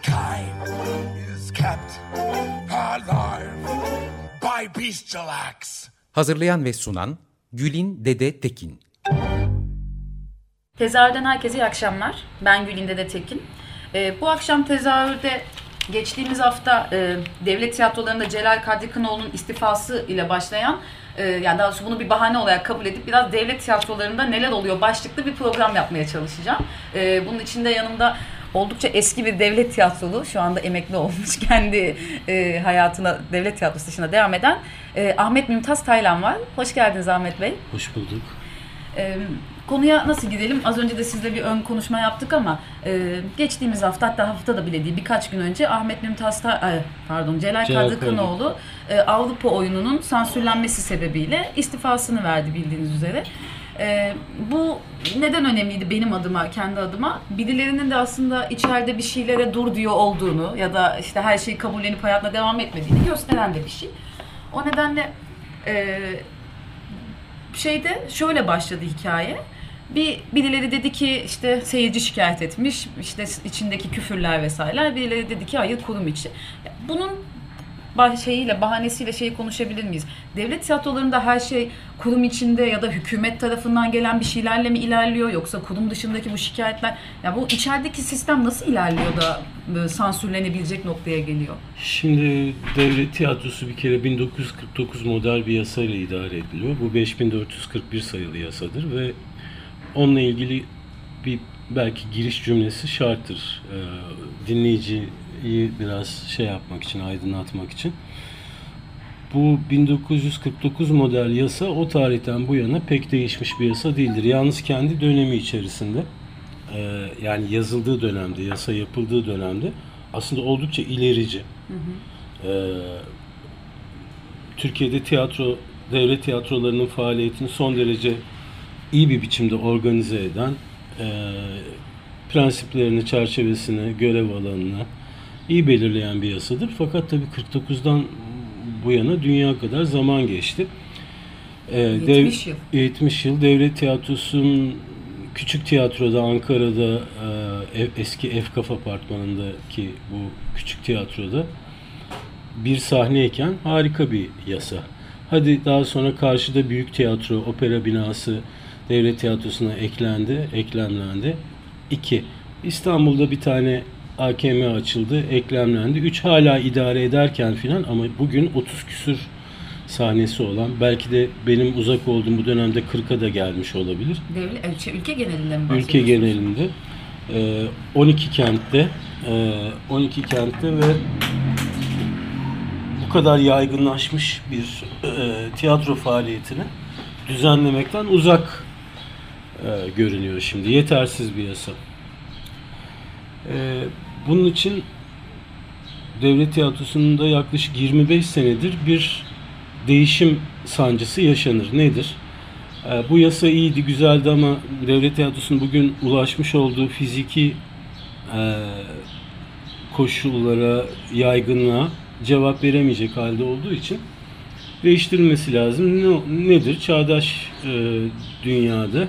Mankind is kept alive by bestial acts. Hazırlayan ve sunan Gülin Dede Tekin. Tezahürden herkese iyi akşamlar. Ben Gülin Dede Tekin. Ee, bu akşam tezahürde geçtiğimiz hafta e, devlet tiyatrolarında Celal Kadri Kınoğlu'nun istifası ile başlayan e, yani daha doğrusu bunu bir bahane olarak kabul edip biraz devlet tiyatrolarında neler oluyor başlıklı bir program yapmaya çalışacağım. E, bunun içinde yanımda oldukça eski bir devlet tiyatrolu, şu anda emekli olmuş, kendi e, hayatına devlet tiyatrosu dışında devam eden e, Ahmet Mümtaz Taylan var. Hoş geldiniz Ahmet Bey. Hoş bulduk. E, konuya nasıl gidelim? Az önce de sizle bir ön konuşma yaptık ama e, geçtiğimiz hafta hatta hafta da bile değil birkaç gün önce Ahmet Mümtaz Ta- ay, pardon Celal, Celal Kadri Kadri. Kınoğlu e, Avrupa oyununun sansürlenmesi sebebiyle istifasını verdi bildiğiniz üzere. E, bu neden önemliydi benim adıma, kendi adıma? Birilerinin de aslında içeride bir şeylere dur diyor olduğunu ya da işte her şeyi kabullenip hayatına devam etmediğini gösteren de bir şey. O nedenle e, şeyde şöyle başladı hikaye. Bir birileri dedi ki işte seyirci şikayet etmiş, işte içindeki küfürler vesaireler. Birileri dedi ki hayır kurum içi. Bunun bah- şeyiyle bahanesiyle şeyi konuşabilir miyiz? Devlet tiyatrolarında her şey kurum içinde ya da hükümet tarafından gelen bir şeylerle mi ilerliyor yoksa kurum dışındaki bu şikayetler ya bu içerideki sistem nasıl ilerliyor da e, sansürlenebilecek noktaya geliyor? Şimdi devlet tiyatrosu bir kere 1949 model bir yasayla idare ediliyor. Bu 5441 sayılı yasadır ve onunla ilgili bir belki giriş cümlesi şarttır. Ee, dinleyiciyi biraz şey yapmak için, aydınlatmak için. Bu 1949 model yasa o tarihten bu yana pek değişmiş bir yasa değildir. Yalnız kendi dönemi içerisinde e, yani yazıldığı dönemde, yasa yapıldığı dönemde aslında oldukça ilerici. E, Türkiye'de tiyatro, devlet tiyatrolarının faaliyetini son derece iyi bir biçimde organize eden, e, prensiplerini, çerçevesini, görev alanını iyi belirleyen bir yasadır. Fakat tabii 49'dan bu yana dünya kadar zaman geçti. E, 70 yıl. 70 yıl devlet tiyatrosunun küçük tiyatroda Ankara'da e, eski Efkaf apartmanındaki bu küçük tiyatroda bir sahneyken harika bir yasa. Hadi daha sonra karşıda büyük tiyatro, opera binası devlet tiyatrosuna eklendi, eklemlendi. İki, İstanbul'da bir tane AKM açıldı, eklemlendi. Üç hala idare ederken filan ama bugün 30 küsür sahnesi olan, belki de benim uzak olduğum bu dönemde 40'a da gelmiş olabilir. Devlet, e, şey, ülke genelinde mi Ülke genelinde e, 12 kentte e, 12 kentte ve bu kadar yaygınlaşmış bir e, tiyatro faaliyetini düzenlemekten uzak e, görünüyor şimdi. Yetersiz bir yasa. Bunun için devlet tiyatrosunda yaklaşık 25 senedir bir değişim sancısı yaşanır. Nedir? Ee, Bu yasa iyiydi, güzeldi ama devlet tiyatrosunun bugün ulaşmış olduğu fiziki e, koşullara, yaygınlığa cevap veremeyecek halde olduğu için değiştirilmesi lazım. Ne, nedir? Çağdaş e, dünyada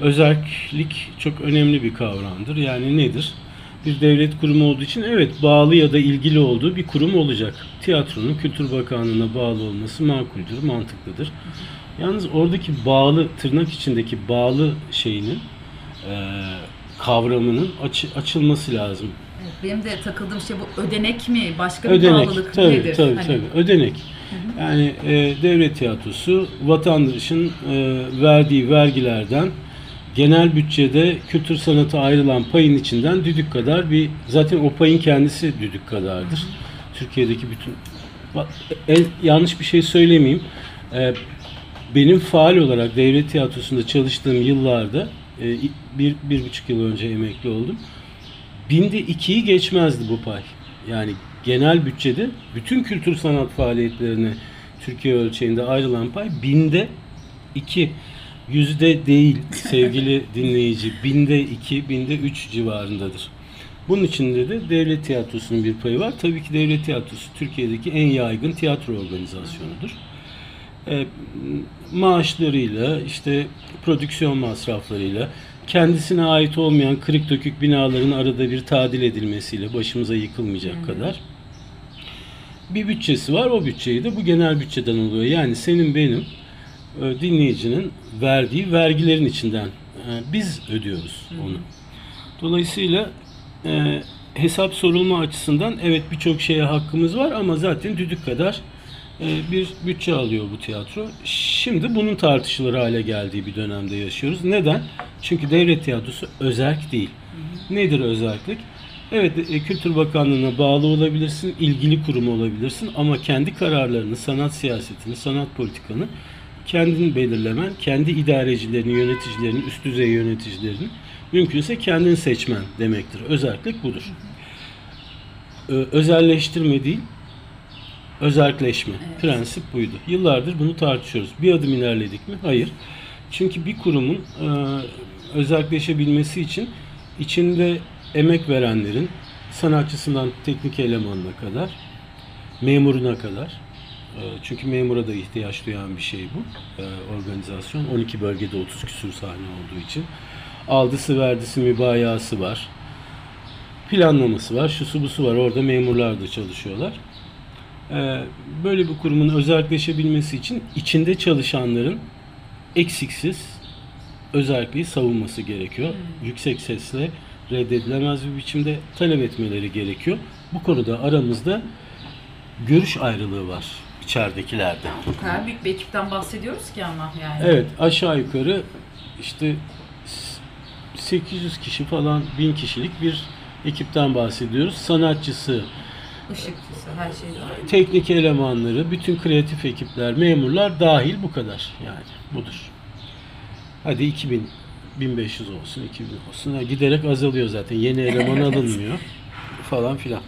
özellik çok önemli bir kavramdır. Yani nedir? Bir devlet kurumu olduğu için evet bağlı ya da ilgili olduğu bir kurum olacak. Tiyatronun Kültür Bakanlığı'na bağlı olması makuldür, mantıklıdır. Yalnız oradaki bağlı, tırnak içindeki bağlı şeyinin, e, kavramının açı- açılması lazım. Benim de takıldığım şey bu ödenek mi? Başka bir Ödenek, bağlılık tabii, nedir? tabii, Hani- tabii. Ödenek. Yani e, devlet tiyatrosu vatandaşın e, verdiği vergilerden genel bütçede kültür sanata ayrılan payın içinden düdük kadar bir zaten o payın kendisi düdük kadardır. Türkiye'deki bütün en, yanlış bir şey söylemeyeyim. E, benim faal olarak devlet tiyatrosunda çalıştığım yıllarda e, bir, bir buçuk yıl önce emekli oldum. binde ikiyi geçmezdi bu pay. Yani genel bütçede bütün kültür sanat faaliyetlerine Türkiye ölçeğinde ayrılan pay binde iki. Yüzde değil sevgili dinleyici. Binde iki, binde üç civarındadır. Bunun içinde de devlet tiyatrosunun bir payı var. Tabii ki devlet tiyatrosu Türkiye'deki en yaygın tiyatro organizasyonudur. E, maaşlarıyla, işte prodüksiyon masraflarıyla, kendisine ait olmayan kırık dökük binaların arada bir tadil edilmesiyle başımıza yıkılmayacak kadar bir bütçesi var. O bütçeyi de bu genel bütçeden oluyor. Yani senin benim dinleyicinin verdiği vergilerin içinden e, biz ödüyoruz onu. Dolayısıyla e, hesap sorulma açısından evet birçok şeye hakkımız var ama zaten düdük kadar e, bir bütçe alıyor bu tiyatro. Şimdi bunun tartışılır hale geldiği bir dönemde yaşıyoruz. Neden? Çünkü devlet tiyatrosu özerk değil. Nedir özerklik? Evet e, Kültür Bakanlığı'na bağlı olabilirsin, ilgili kurum olabilirsin ama kendi kararlarını, sanat siyasetini, sanat politikanı kendin belirlemen, kendi idarecilerini, yöneticilerini, üst düzey yöneticilerini mümkünse kendin seçmen demektir. Özerklik budur. Ö- Özelleştirme değil, özerkleşme. Prensip buydu. Yıllardır bunu tartışıyoruz. Bir adım ilerledik mi? Hayır. Çünkü bir kurumun e, özerkleşebilmesi için içinde emek verenlerin sanatçısından teknik elemanına kadar, memuruna kadar çünkü memura da ihtiyaç duyan bir şey bu e, organizasyon. 12 bölgede 30 küsur sahne olduğu için. Aldısı verdisi mübayası var. Planlaması var. Şusu busu var. Orada memurlar da çalışıyorlar. E, Böyle bir kurumun özelleşebilmesi için içinde çalışanların eksiksiz özelliği savunması gerekiyor. Yüksek sesle reddedilemez bir biçimde talep etmeleri gerekiyor. Bu konuda aramızda görüş ayrılığı var içeridekilerde. O kadar büyük bir ekipten bahsediyoruz ki ama yani. Evet aşağı yukarı işte s- 800 kişi falan 1000 kişilik bir ekipten bahsediyoruz. Sanatçısı, Işıkçısı her şey var. teknik elemanları, bütün kreatif ekipler, memurlar dahil bu kadar yani budur. Hadi 2000 1500 olsun, 2000 olsun. Ha, giderek azalıyor zaten. Yeni eleman alınmıyor falan filan.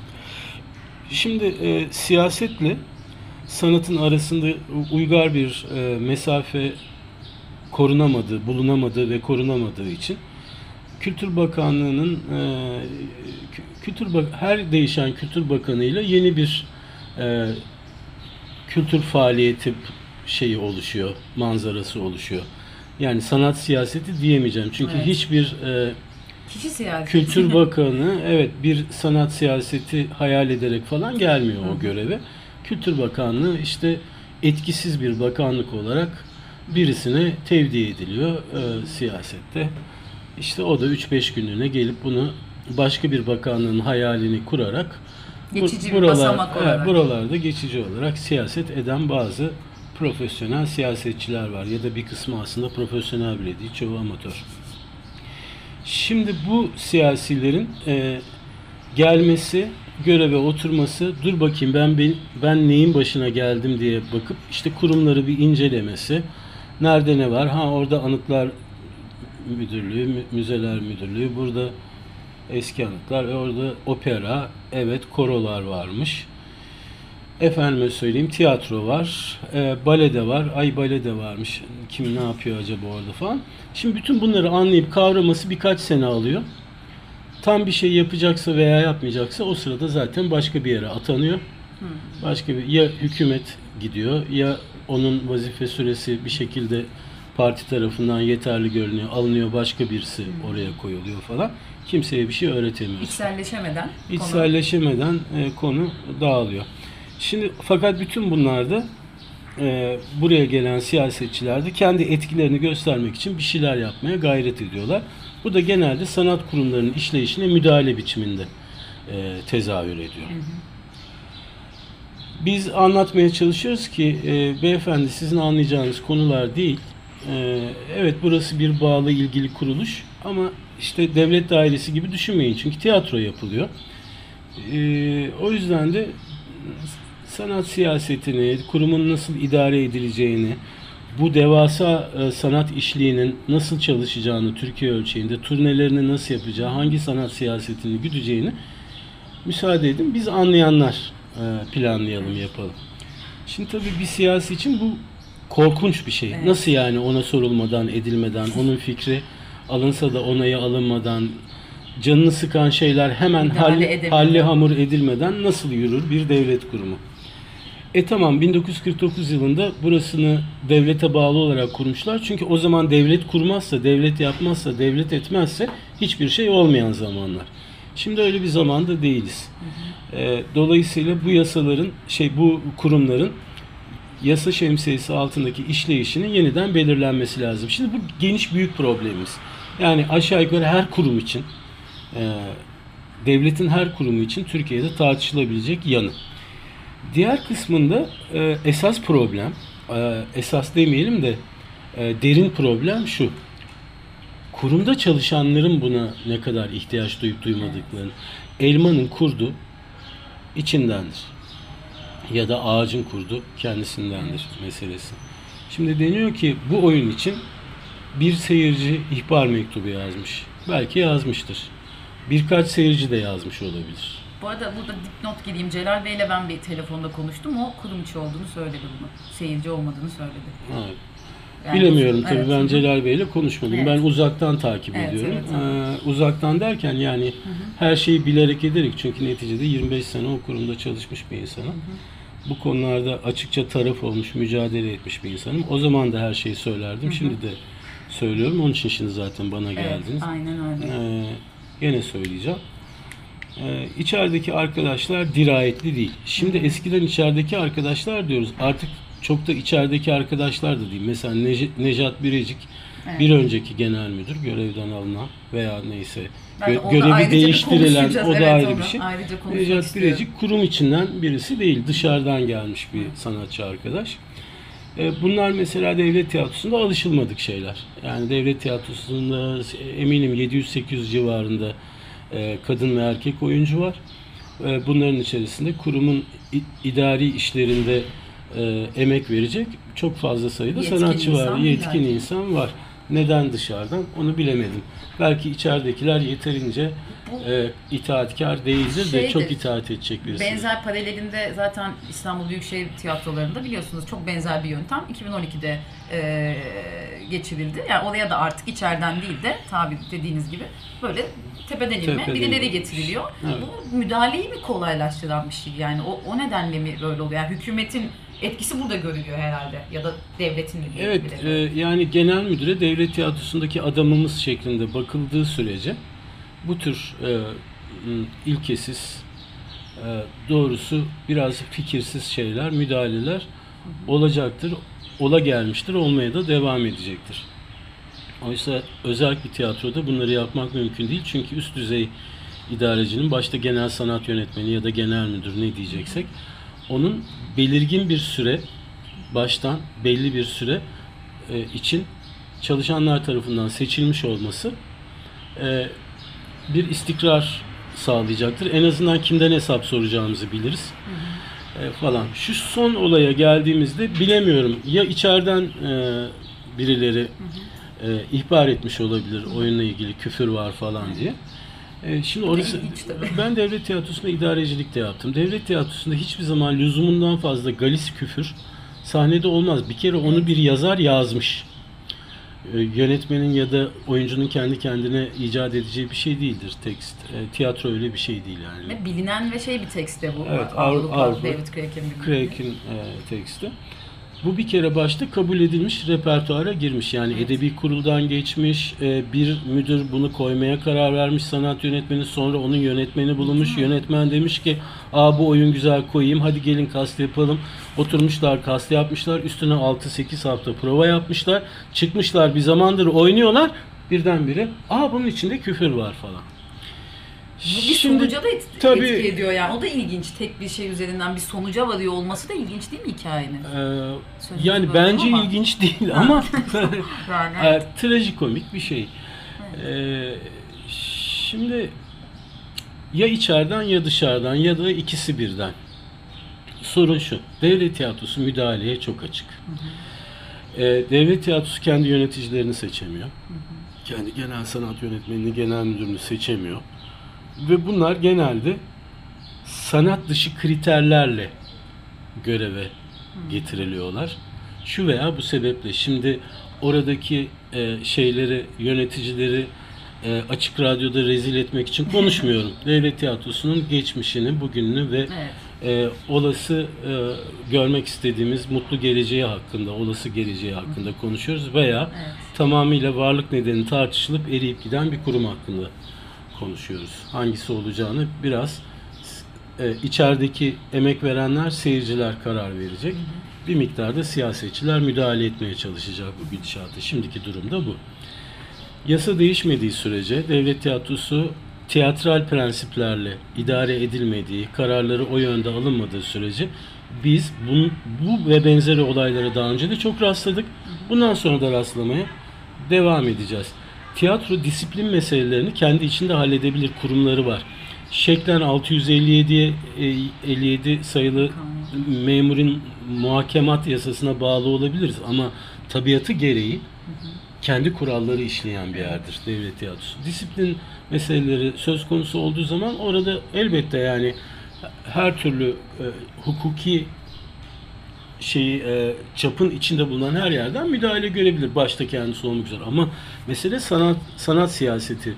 Şimdi e, siyasetle sanatın arasında uygar bir e, mesafe korunamadığı, bulunamadığı ve korunamadığı için Kültür Bakanlığı'nın e, kü- Kültür Bak her değişen Kültür Bakanı'yla yeni bir e, kültür faaliyeti şeyi oluşuyor, manzarası oluşuyor. Yani sanat siyaseti diyemeyeceğim. Çünkü Evet. hiçbir e, Kişi siyaseti. Kültür Bakanı evet bir sanat siyaseti hayal ederek falan gelmiyor o göreve. Kültür Bakanlığı işte etkisiz bir bakanlık olarak birisine tevdi ediliyor e, siyasette. İşte o da 3-5 günlüğüne gelip bunu başka bir bakanlığın hayalini kurarak Geçici bir basamak olarak. buralarda geçici olarak siyaset eden bazı profesyonel siyasetçiler var ya da bir kısmı aslında profesyonel bile değil, çoğu amatör. Şimdi bu siyasilerin e, gelmesi, göreve oturması, dur bakayım ben ben, ben neyin başına geldim diye bakıp işte kurumları bir incelemesi, nerede ne var? Ha orada anıtlar müdürlüğü, mü- müzeler müdürlüğü, burada eski anıtlar, orada opera, evet korolar varmış. Efendime söyleyeyim tiyatro var, e, bale de var, ay bale de varmış. Kim ne yapıyor acaba orada falan. Şimdi bütün bunları anlayıp kavraması birkaç sene alıyor. Tam bir şey yapacaksa veya yapmayacaksa o sırada zaten başka bir yere atanıyor. Başka bir ya hükümet gidiyor ya onun vazife süresi bir şekilde parti tarafından yeterli görünüyor, alınıyor başka birisi oraya koyuluyor falan. Kimseye bir şey öğretemiyor. İçselleşemeden. konu- İçselleşemeden e, konu dağılıyor. Şimdi fakat bütün bunlarda e, buraya gelen siyasetçiler de kendi etkilerini göstermek için bir şeyler yapmaya gayret ediyorlar. Bu da genelde sanat kurumlarının işleyişine müdahale biçiminde e, tezahür ediyor. Biz anlatmaya çalışıyoruz ki e, beyefendi sizin anlayacağınız konular değil. E, evet burası bir bağlı ilgili kuruluş ama işte devlet dairesi gibi düşünmeyin çünkü tiyatro yapılıyor. E, o yüzden de sanat siyasetini, kurumun nasıl idare edileceğini, bu devasa e, sanat işliğinin nasıl çalışacağını Türkiye ölçeğinde, turnelerini nasıl yapacağı, hangi sanat siyasetini güdeceğini müsaade edin biz anlayanlar e, planlayalım, yapalım. Şimdi tabii bir siyasi için bu korkunç bir şey. Evet. Nasıl yani ona sorulmadan, edilmeden, onun fikri alınsa da onayı alınmadan, canını sıkan şeyler hemen edemeden. halli hamur edilmeden nasıl yürür bir devlet kurumu? E tamam 1949 yılında burasını devlete bağlı olarak kurmuşlar. Çünkü o zaman devlet kurmazsa, devlet yapmazsa, devlet etmezse hiçbir şey olmayan zamanlar. Şimdi öyle bir zamanda değiliz. E, dolayısıyla bu yasaların, şey bu kurumların yasa şemsiyesi altındaki işleyişinin yeniden belirlenmesi lazım. Şimdi bu geniş büyük problemimiz. Yani aşağı yukarı her kurum için, e, devletin her kurumu için Türkiye'de tartışılabilecek yanı. Diğer kısmında e, esas problem, e, esas demeyelim de e, derin problem şu. Kurumda çalışanların buna ne kadar ihtiyaç duyup duymadıklarını. Elmanın kurdu içindendir. Ya da ağacın kurdu kendisindendir meselesi. Şimdi deniyor ki bu oyun için bir seyirci ihbar mektubu yazmış. Belki yazmıştır. Birkaç seyirci de yazmış olabilir. Bu arada burada dipnot gireyim. Celal Bey'le ben bir telefonda konuştum. O kurum içi olduğunu söyledi bunu. Seyirci olmadığını söyledi. Evet. Yani Bilemiyorum tabii evet. ben Celal Bey'le konuşmadım. Evet. Ben uzaktan takip Evet, ediyorum. evet, evet. Ee, uzaktan derken yani her şeyi bilerek ederek çünkü neticede 25 sene o kurumda çalışmış bir insanım. Bu konularda açıkça taraf olmuş, mücadele etmiş bir insanım. O zaman da her şeyi söylerdim. Şimdi de söylüyorum. Onun için şimdi zaten bana Evet, geldiniz. aynen öyle. Ee, gene söyleyeceğim. Ee, içerideki arkadaşlar dirayetli değil. Şimdi eskiden içerideki arkadaşlar diyoruz. Artık çok da içerideki arkadaşlar da değil. Mesela Nec- Necat Birecik Evet. bir önceki genel müdür görevden alınan veya neyse gö- görevi değiştirilen o da Evet, ayrı onu bir şey. Necat. Birecik kurum içinden birisi değil. Dışarıdan gelmiş bir sanatçı arkadaş. E, Bunlar mesela devlet tiyatrosunda alışılmadık şeyler. Yani devlet tiyatrosunda eminim 700-800 civarında e, kadın ve erkek oyuncu var. E, Bunların içerisinde kurumun idari işlerinde e, emek verecek çok fazla sayıda Yetkin sanatçı var, yetkin insan var. Neden dışarıdan onu bilemedim. Belki içeridekiler yeterince e, itaatkar değildir de Şeydir, çok itaat edecek birisi. Benzer paralelinde zaten İstanbul Büyükşehir Tiyatroları'nda biliyorsunuz çok benzer bir yöntem 2012'de e, geçirildi. Yani oraya da artık içeriden değil de tabi dediğiniz gibi böyle tepeden inme Tepeden birileri getiriliyor. Evet. Bu müdahaleyi mi kolaylaştıran bir şey? Yani o, o nedenle mi böyle oluyor? Yani hükümetin etkisi burada görülüyor herhalde ya da devletin mi? Evet, e, yani genel müdüre devlet tiyatrosundaki adamımız şeklinde bakıldığı sürece bu tür e, m, ilkesiz, e, doğrusu biraz fikirsiz şeyler, müdahaleler olacaktır, ola gelmiştir, olmaya da devam edecektir. Oysa özel bir tiyatroda bunları yapmak mümkün değil çünkü üst düzey idarecinin başta genel sanat yönetmeni ya da genel müdür ne diyeceksek onun belirgin bir süre baştan belli bir süre e, için çalışanlar tarafından seçilmiş olması e, bir istikrar sağlayacaktır. En azından kimden hesap soracağımızı biliriz. E, falan. Şu son olaya geldiğimizde bilemiyorum. Ya içeriden e, birileri e, ihbar etmiş olabilir oyunla ilgili küfür var falan diye. E, şimdi orası ben devlet tiyatrosunda idarecilik de yaptım. Devlet tiyatrosunda hiçbir zaman lüzumundan fazla galis küfür sahnede olmaz. Bir kere onu bir yazar yazmış. E, yönetmenin ya da oyuncunun kendi kendine icat edeceği bir şey değildir tekst. E, tiyatro öyle bir şey değil yani. Ve bilinen ve şey bir tekste bu. Evet, Avrupa, Avrupa- David Craig'in Craig'in e, teksti. Bu bir kere başta kabul edilmiş repertuara girmiş. Yani edebi kuruldan geçmiş. e, bir müdür bunu koymaya karar vermiş sanat yönetmeni. Sonra onun yönetmeni bulunmuş. Yönetmen demiş ki Aa bu oyun güzel koyayım. Hadi gelin kast yapalım. Oturmuşlar kast yapmışlar. Üstüne 6-8 hafta prova yapmışlar. Çıkmışlar bir zamandır oynuyorlar. Birdenbire aa bunun içinde küfür var falan. Bu bir sonuca da et- tabii- etki ediyor yani. O da ilginç. Tek bir şey üzerinden bir sonuca varıyor olması da ilginç değil mi hikayenin? Sözünü yani bence ama. ilginç değil ama e, trajikomik bir şey. Ee, şimdi ya içeriden ya dışarıdan ya da ikisi birden. Sorun şu. Devlet tiyatrosu müdahaleye çok açık. E, devlet tiyatrosu kendi yöneticilerini seçemiyor. Kendi genel sanat yönetmenini, genel müdürünü seçemiyor. Ve bunlar genelde sanat dışı kriterlerle göreve getiriliyorlar. Şu veya bu sebeple şimdi oradaki e, şeyleri, yöneticileri e, açık radyoda rezil etmek için konuşmuyorum. Devlet tiyatrosunun geçmişini, bugününü ve Evet. e, olası e, görmek istediğimiz mutlu geleceği hakkında, olası geleceği hakkında konuşuyoruz veya Evet. tamamıyla varlık nedeni tartışılıp eriyip giden bir kurum hakkında konuşuyoruz. Hangisi olacağını biraz e, içerideki emek verenler, seyirciler karar verecek. Bir miktarda siyasetçiler müdahale etmeye çalışacak bu gidişatı. Şimdiki durumda bu. Yasa değişmediği sürece devlet tiyatrosu tiyatral prensiplerle idare edilmediği, kararları o yönde alınmadığı sürece biz bu, bu ve benzeri olaylara daha önce de çok rastladık. Bundan sonra da rastlamaya devam edeceğiz. Tiyatro disiplin meselelerini kendi içinde halledebilir kurumları var. Şeklen 657'ye e, 57 sayılı memurin muhakemat yasasına bağlı olabiliriz ama tabiatı gereği kendi kuralları işleyen bir yerdir devlet tiyatrosu. Disiplin meseleleri söz konusu olduğu zaman orada elbette yani her türlü e, hukuki şeyi e, çapın içinde bulunan her yerden müdahale görebilir başta kendisi olmak üzere ama mesele sanat sanat siyaseti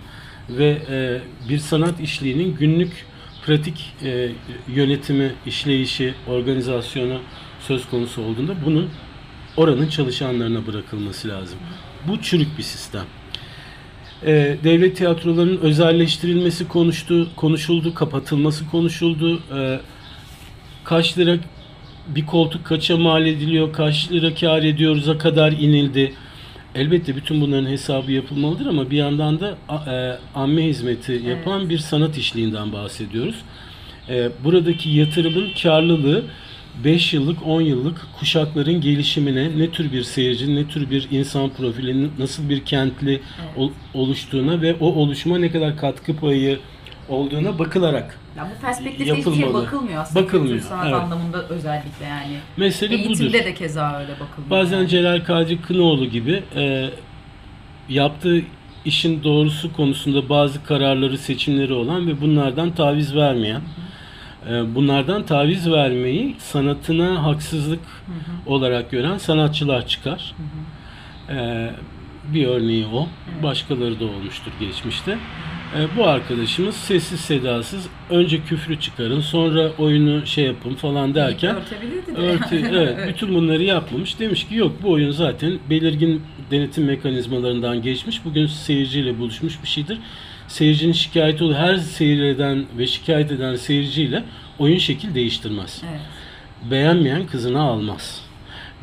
ve e, bir sanat işliğinin günlük pratik e, yönetimi, işleyişi, organizasyonu söz konusu olduğunda bunun oranın çalışanlarına bırakılması lazım. Bu çürük bir sistem. E, devlet tiyatrolarının özelleştirilmesi konuştu, konuşuldu, kapatılması konuşuldu. E, kaç lira bir koltuk kaça mal ediliyor, kaç lira kar ediyoruz'a kadar inildi. Elbette bütün bunların hesabı yapılmalıdır ama bir yandan da e, amme hizmeti yapan bir sanat işliğinden bahsediyoruz. E, buradaki yatırımın karlılığı 5 yıllık, 10 yıllık kuşakların gelişimine ne tür bir seyirci, ne tür bir insan profilinin nasıl bir kentli ol- oluştuğuna ve o oluşuma ne kadar katkı payı olduğuna bakılarak Ya bu perspektifte hiçbir şeye bakılmıyor aslında. Bakılmıyor, Kültür sanat evet. anlamında özellikle yani. mesele budur. Eğitimde de keza öyle bakılmıyor. Bazen yani. Celal Kadri Kınoğlu gibi e, yaptığı işin doğrusu konusunda bazı kararları, seçimleri olan ve bunlardan taviz vermeyen, e, bunlardan taviz vermeyi sanatına haksızlık olarak gören sanatçılar çıkar. E, bir örneği o. Başkaları da olmuştur geçmişte. E, bu arkadaşımız sessiz sedasız önce küfrü çıkarın sonra oyunu şey yapın falan derken Örtebilirdi de. Örtü, evet, bütün bunları yapmamış. Demiş ki yok bu oyun zaten belirgin denetim mekanizmalarından geçmiş. Bugün seyirciyle buluşmuş bir şeydir. Seyircinin şikayeti olur. Her seyreden ve şikayet eden seyirciyle oyun şekil değiştirmez. Evet. Beğenmeyen kızını almaz.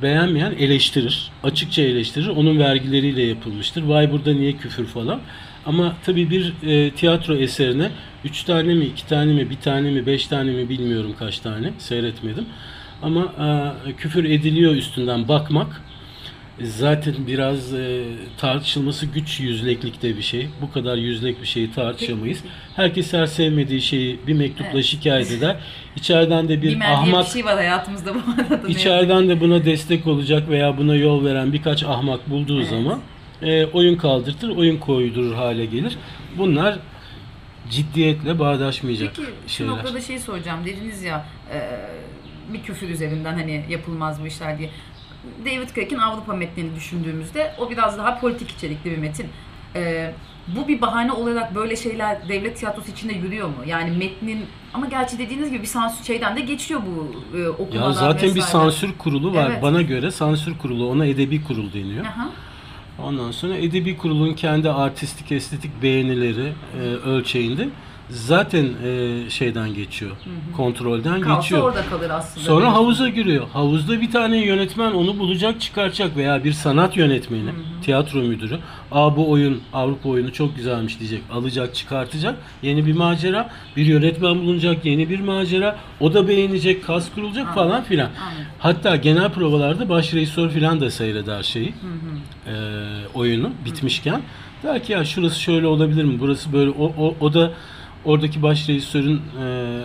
Beğenmeyen eleştirir. Açıkça eleştirir. Onun vergileriyle yapılmıştır. Vay burada niye küfür falan. Ama tabii bir e, tiyatro eserine üç tane mi, iki tane mi, bir tane mi, beş tane mi bilmiyorum kaç tane seyretmedim. Ama e, küfür ediliyor üstünden bakmak e, zaten biraz e, tartışılması güç yüzleklikte bir şey. Bu kadar yüzlek bir şeyi tartışamayız. Herkes her sevmediği şeyi bir mektupla Evet. şikayet eder. İçeriden de bir diye ahmak bir şey var hayatımızda bu arada. İçeriden de buna destek olacak veya buna yol veren birkaç ahmak bulduğu Evet. zaman e, oyun kaldırtır, oyun koydurur hale gelir. Bunlar ciddiyetle bağdaşmayacak Peki şu şeyler. noktada şey soracağım. Dediniz ya e, bir küfür üzerinden hani yapılmaz bu işler diye. David Craig'in Avrupa metnini düşündüğümüzde o biraz daha politik içerikli bir metin. E, bu bir bahane olarak böyle şeyler devlet tiyatrosu içinde yürüyor mu? Yani metnin ama gerçi dediğiniz gibi bir sansür şeyden de geçiyor bu e, okumadan Ya zaten bir vesaire. sansür kurulu var. Evet. Bana göre sansür kurulu, ona edebi kurul deniyor. Aha. Ondan sonra edebi kurulun kendi artistik, estetik beğenileri e, ölçeğinde zaten e, şeyden geçiyor. Kontrolden Kalsa geçiyor. orada kalır aslında. Sonra Benim- havuza giriyor. Havuzda bir tane yönetmen onu bulacak, çıkaracak veya bir sanat yönetmeni, tiyatro müdürü. Aa bu oyun Avrupa oyunu çok güzelmiş diyecek. Alacak, çıkartacak. Yeni bir macera. Bir yönetmen bulunacak, yeni bir macera. O da beğenecek, kas kurulacak falan filan. Anladım. Hatta genel provalarda baş rejisör filan da seyreder şeyi. Ee, oyunu bitmişken. Der ki ya şurası şöyle olabilir mi? Burası böyle. O, o, o da oradaki baş rejisörün e,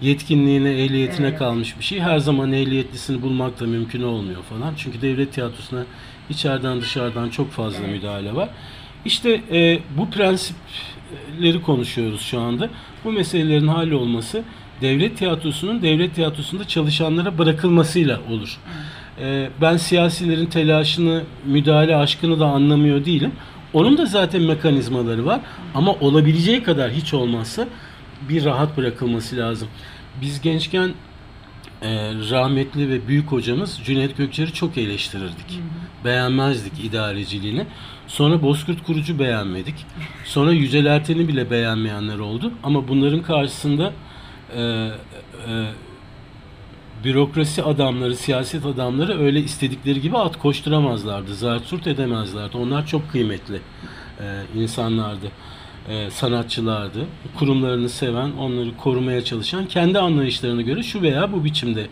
yetkinliğine, ehliyetine Evet. kalmış bir şey. Her zaman ehliyetlisini bulmak da mümkün olmuyor falan. Çünkü devlet tiyatrosuna içeriden dışarıdan çok fazla müdahale var. İşte e, bu prensipleri konuşuyoruz şu anda. Bu meselelerin hallolması devlet tiyatrosunun devlet tiyatrosunda çalışanlara bırakılmasıyla olur. E, ben siyasilerin telaşını, müdahale aşkını da anlamıyor değilim. Onun da zaten mekanizmaları var ama olabileceği kadar hiç olmazsa bir rahat bırakılması lazım. Biz gençken e, rahmetli ve büyük hocamız Cüneyt Gökçer'i çok eleştirirdik. Beğenmezdik idareciliğini. Sonra Bozkurt Kurucu beğenmedik. Sonra Yücel Erten'i bile beğenmeyenler oldu. Ama bunların karşısında e, e, bürokrasi adamları, siyaset adamları öyle istedikleri gibi at koşturamazlardı. Zarsurt edemezlerdi. Onlar çok kıymetli e, insanlardı. E, sanatçılardı. Kurumlarını seven, onları korumaya çalışan, kendi anlayışlarına göre şu veya bu biçimde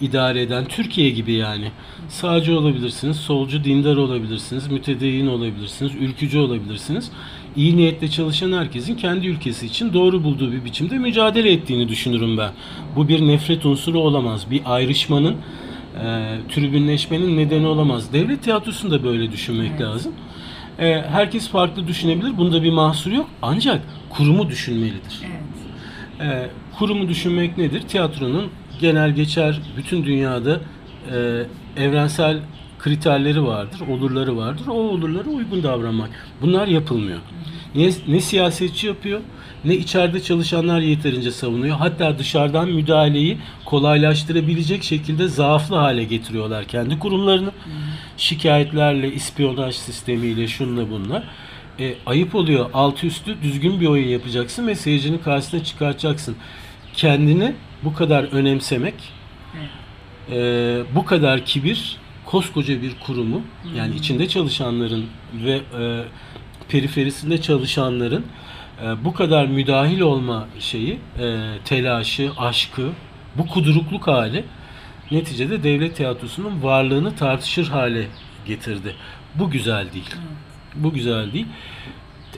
idare eden Türkiye gibi yani. Sağcı olabilirsiniz, solcu, dindar olabilirsiniz, mütedeyyin olabilirsiniz, ülkücü olabilirsiniz. İyi niyetle çalışan herkesin kendi ülkesi için doğru bulduğu bir biçimde mücadele ettiğini düşünürüm ben. Bu bir nefret unsuru olamaz. Bir ayrışmanın, e, tribünleşmenin nedeni olamaz. Devlet tiyatrosunu da böyle düşünmek lazım. E, herkes farklı düşünebilir. Bunda bir mahsur yok. Ancak kurumu düşünmelidir. Evet. E, kurumu düşünmek nedir? Tiyatronun genel geçer bütün dünyada e, evrensel kriterleri vardır, olurları vardır. O olurlara uygun davranmak. Bunlar yapılmıyor. Ne, ne siyasetçi yapıyor, ne içeride çalışanlar yeterince savunuyor. Hatta dışarıdan müdahaleyi kolaylaştırabilecek şekilde zaaflı hale getiriyorlar kendi kurumlarını. Şikayetlerle, ispiyonaj sistemiyle, şunla bunla. E, ayıp oluyor. Altı üstü düzgün bir oyun yapacaksın ve seyircinin karşısına çıkartacaksın. Kendini bu kadar önemsemek, e, bu kadar kibir, koskoca bir kurumu, yani içinde çalışanların ve e, periferisinde çalışanların e, bu kadar müdahil olma şeyi, e, telaşı, aşkı, bu kudurukluk hali neticede devlet tiyatrosunun varlığını tartışır hale getirdi. Bu güzel değil. Bu güzel değil.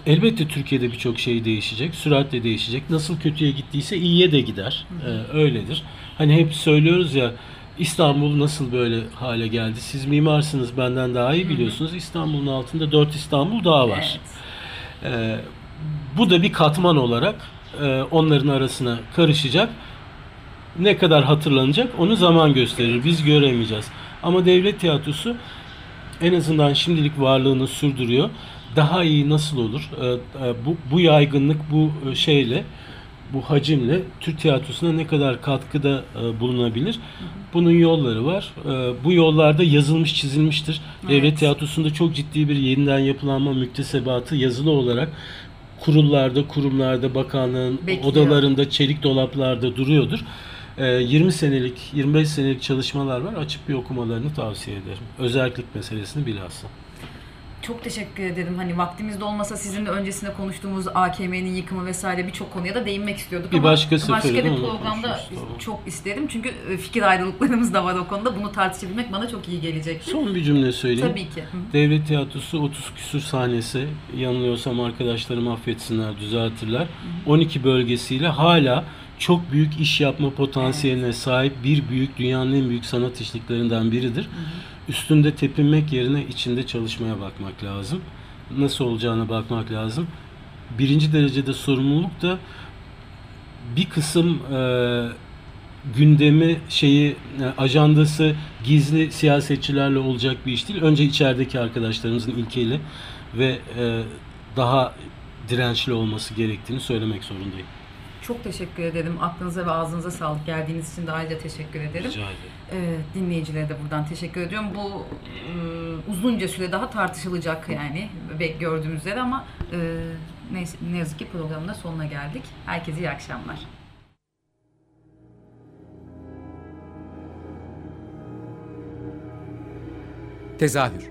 Elbette Türkiye'de birçok şey değişecek, süratle değişecek. Nasıl kötüye gittiyse iyiye de gider. Ee, öyledir. Hani hep söylüyoruz ya İstanbul nasıl böyle hale geldi? Siz mimarsınız benden daha iyi biliyorsunuz. İstanbul'un altında dört İstanbul daha var. Evet. Ee, bu da bir katman olarak e, onların arasına karışacak. Ne kadar hatırlanacak onu zaman gösterir. Biz göremeyeceğiz. Ama devlet tiyatrosu en azından şimdilik varlığını sürdürüyor. Daha iyi nasıl olur? Ee, e, bu, bu yaygınlık, bu e, şeyle, bu hacimle Türk tiyatrosuna ne kadar katkıda e, bulunabilir? Bunun yolları var. E, bu yollarda yazılmış, çizilmiştir. Devlet Evet. tiyatrosunda çok ciddi bir yeniden yapılanma müktesebatı yazılı olarak kurullarda, kurumlarda, bakanlığın Bekliyor. odalarında, çelik dolaplarda duruyordur. E, 20 senelik, 25 senelik çalışmalar var. Açıp bir okumalarını tavsiye ederim. Özellik meselesini bilhassa. Çok teşekkür ederim. Hani vaktimizde olmasa sizinle öncesinde konuştuğumuz AKM'nin yıkımı vesaire birçok konuya da değinmek istiyorduk Bir ama başka sefere başka de bir programda tamam. çok isterim. Çünkü e, fikir ayrılıklarımız da var o konuda. Bunu tartışabilmek bana çok iyi gelecek. Son bir cümle söyleyeyim. Tabii ki. Hı. Devlet tiyatrosu 30 küsür sahnesi, yanılıyorsam arkadaşlarım affetsinler, düzeltirler. 12 bölgesiyle hala çok büyük iş yapma potansiyeline sahip bir büyük, dünyanın en büyük sanat işliklerinden biridir. Üstünde tepinmek yerine içinde çalışmaya bakmak lazım. Nasıl olacağına bakmak lazım. Birinci derecede sorumluluk da bir kısım e, gündemi şeyi e, ajandası gizli siyasetçilerle olacak bir iş değil. Önce içerideki arkadaşlarımızın ilkeyle ve e, daha dirençli olması gerektiğini söylemek zorundayım. Çok teşekkür ederim. Aklınıza ve ağzınıza sağlık. Geldiğiniz için de ayrıca teşekkür ederim. Rica ederim. Ee, dinleyicilere de buradan teşekkür ediyorum. Bu e, uzunca süre daha tartışılacak yani ve gördüğümüz üzere ama e, neyse, ne yazık ki programın da sonuna geldik. Herkese iyi akşamlar. Tezahür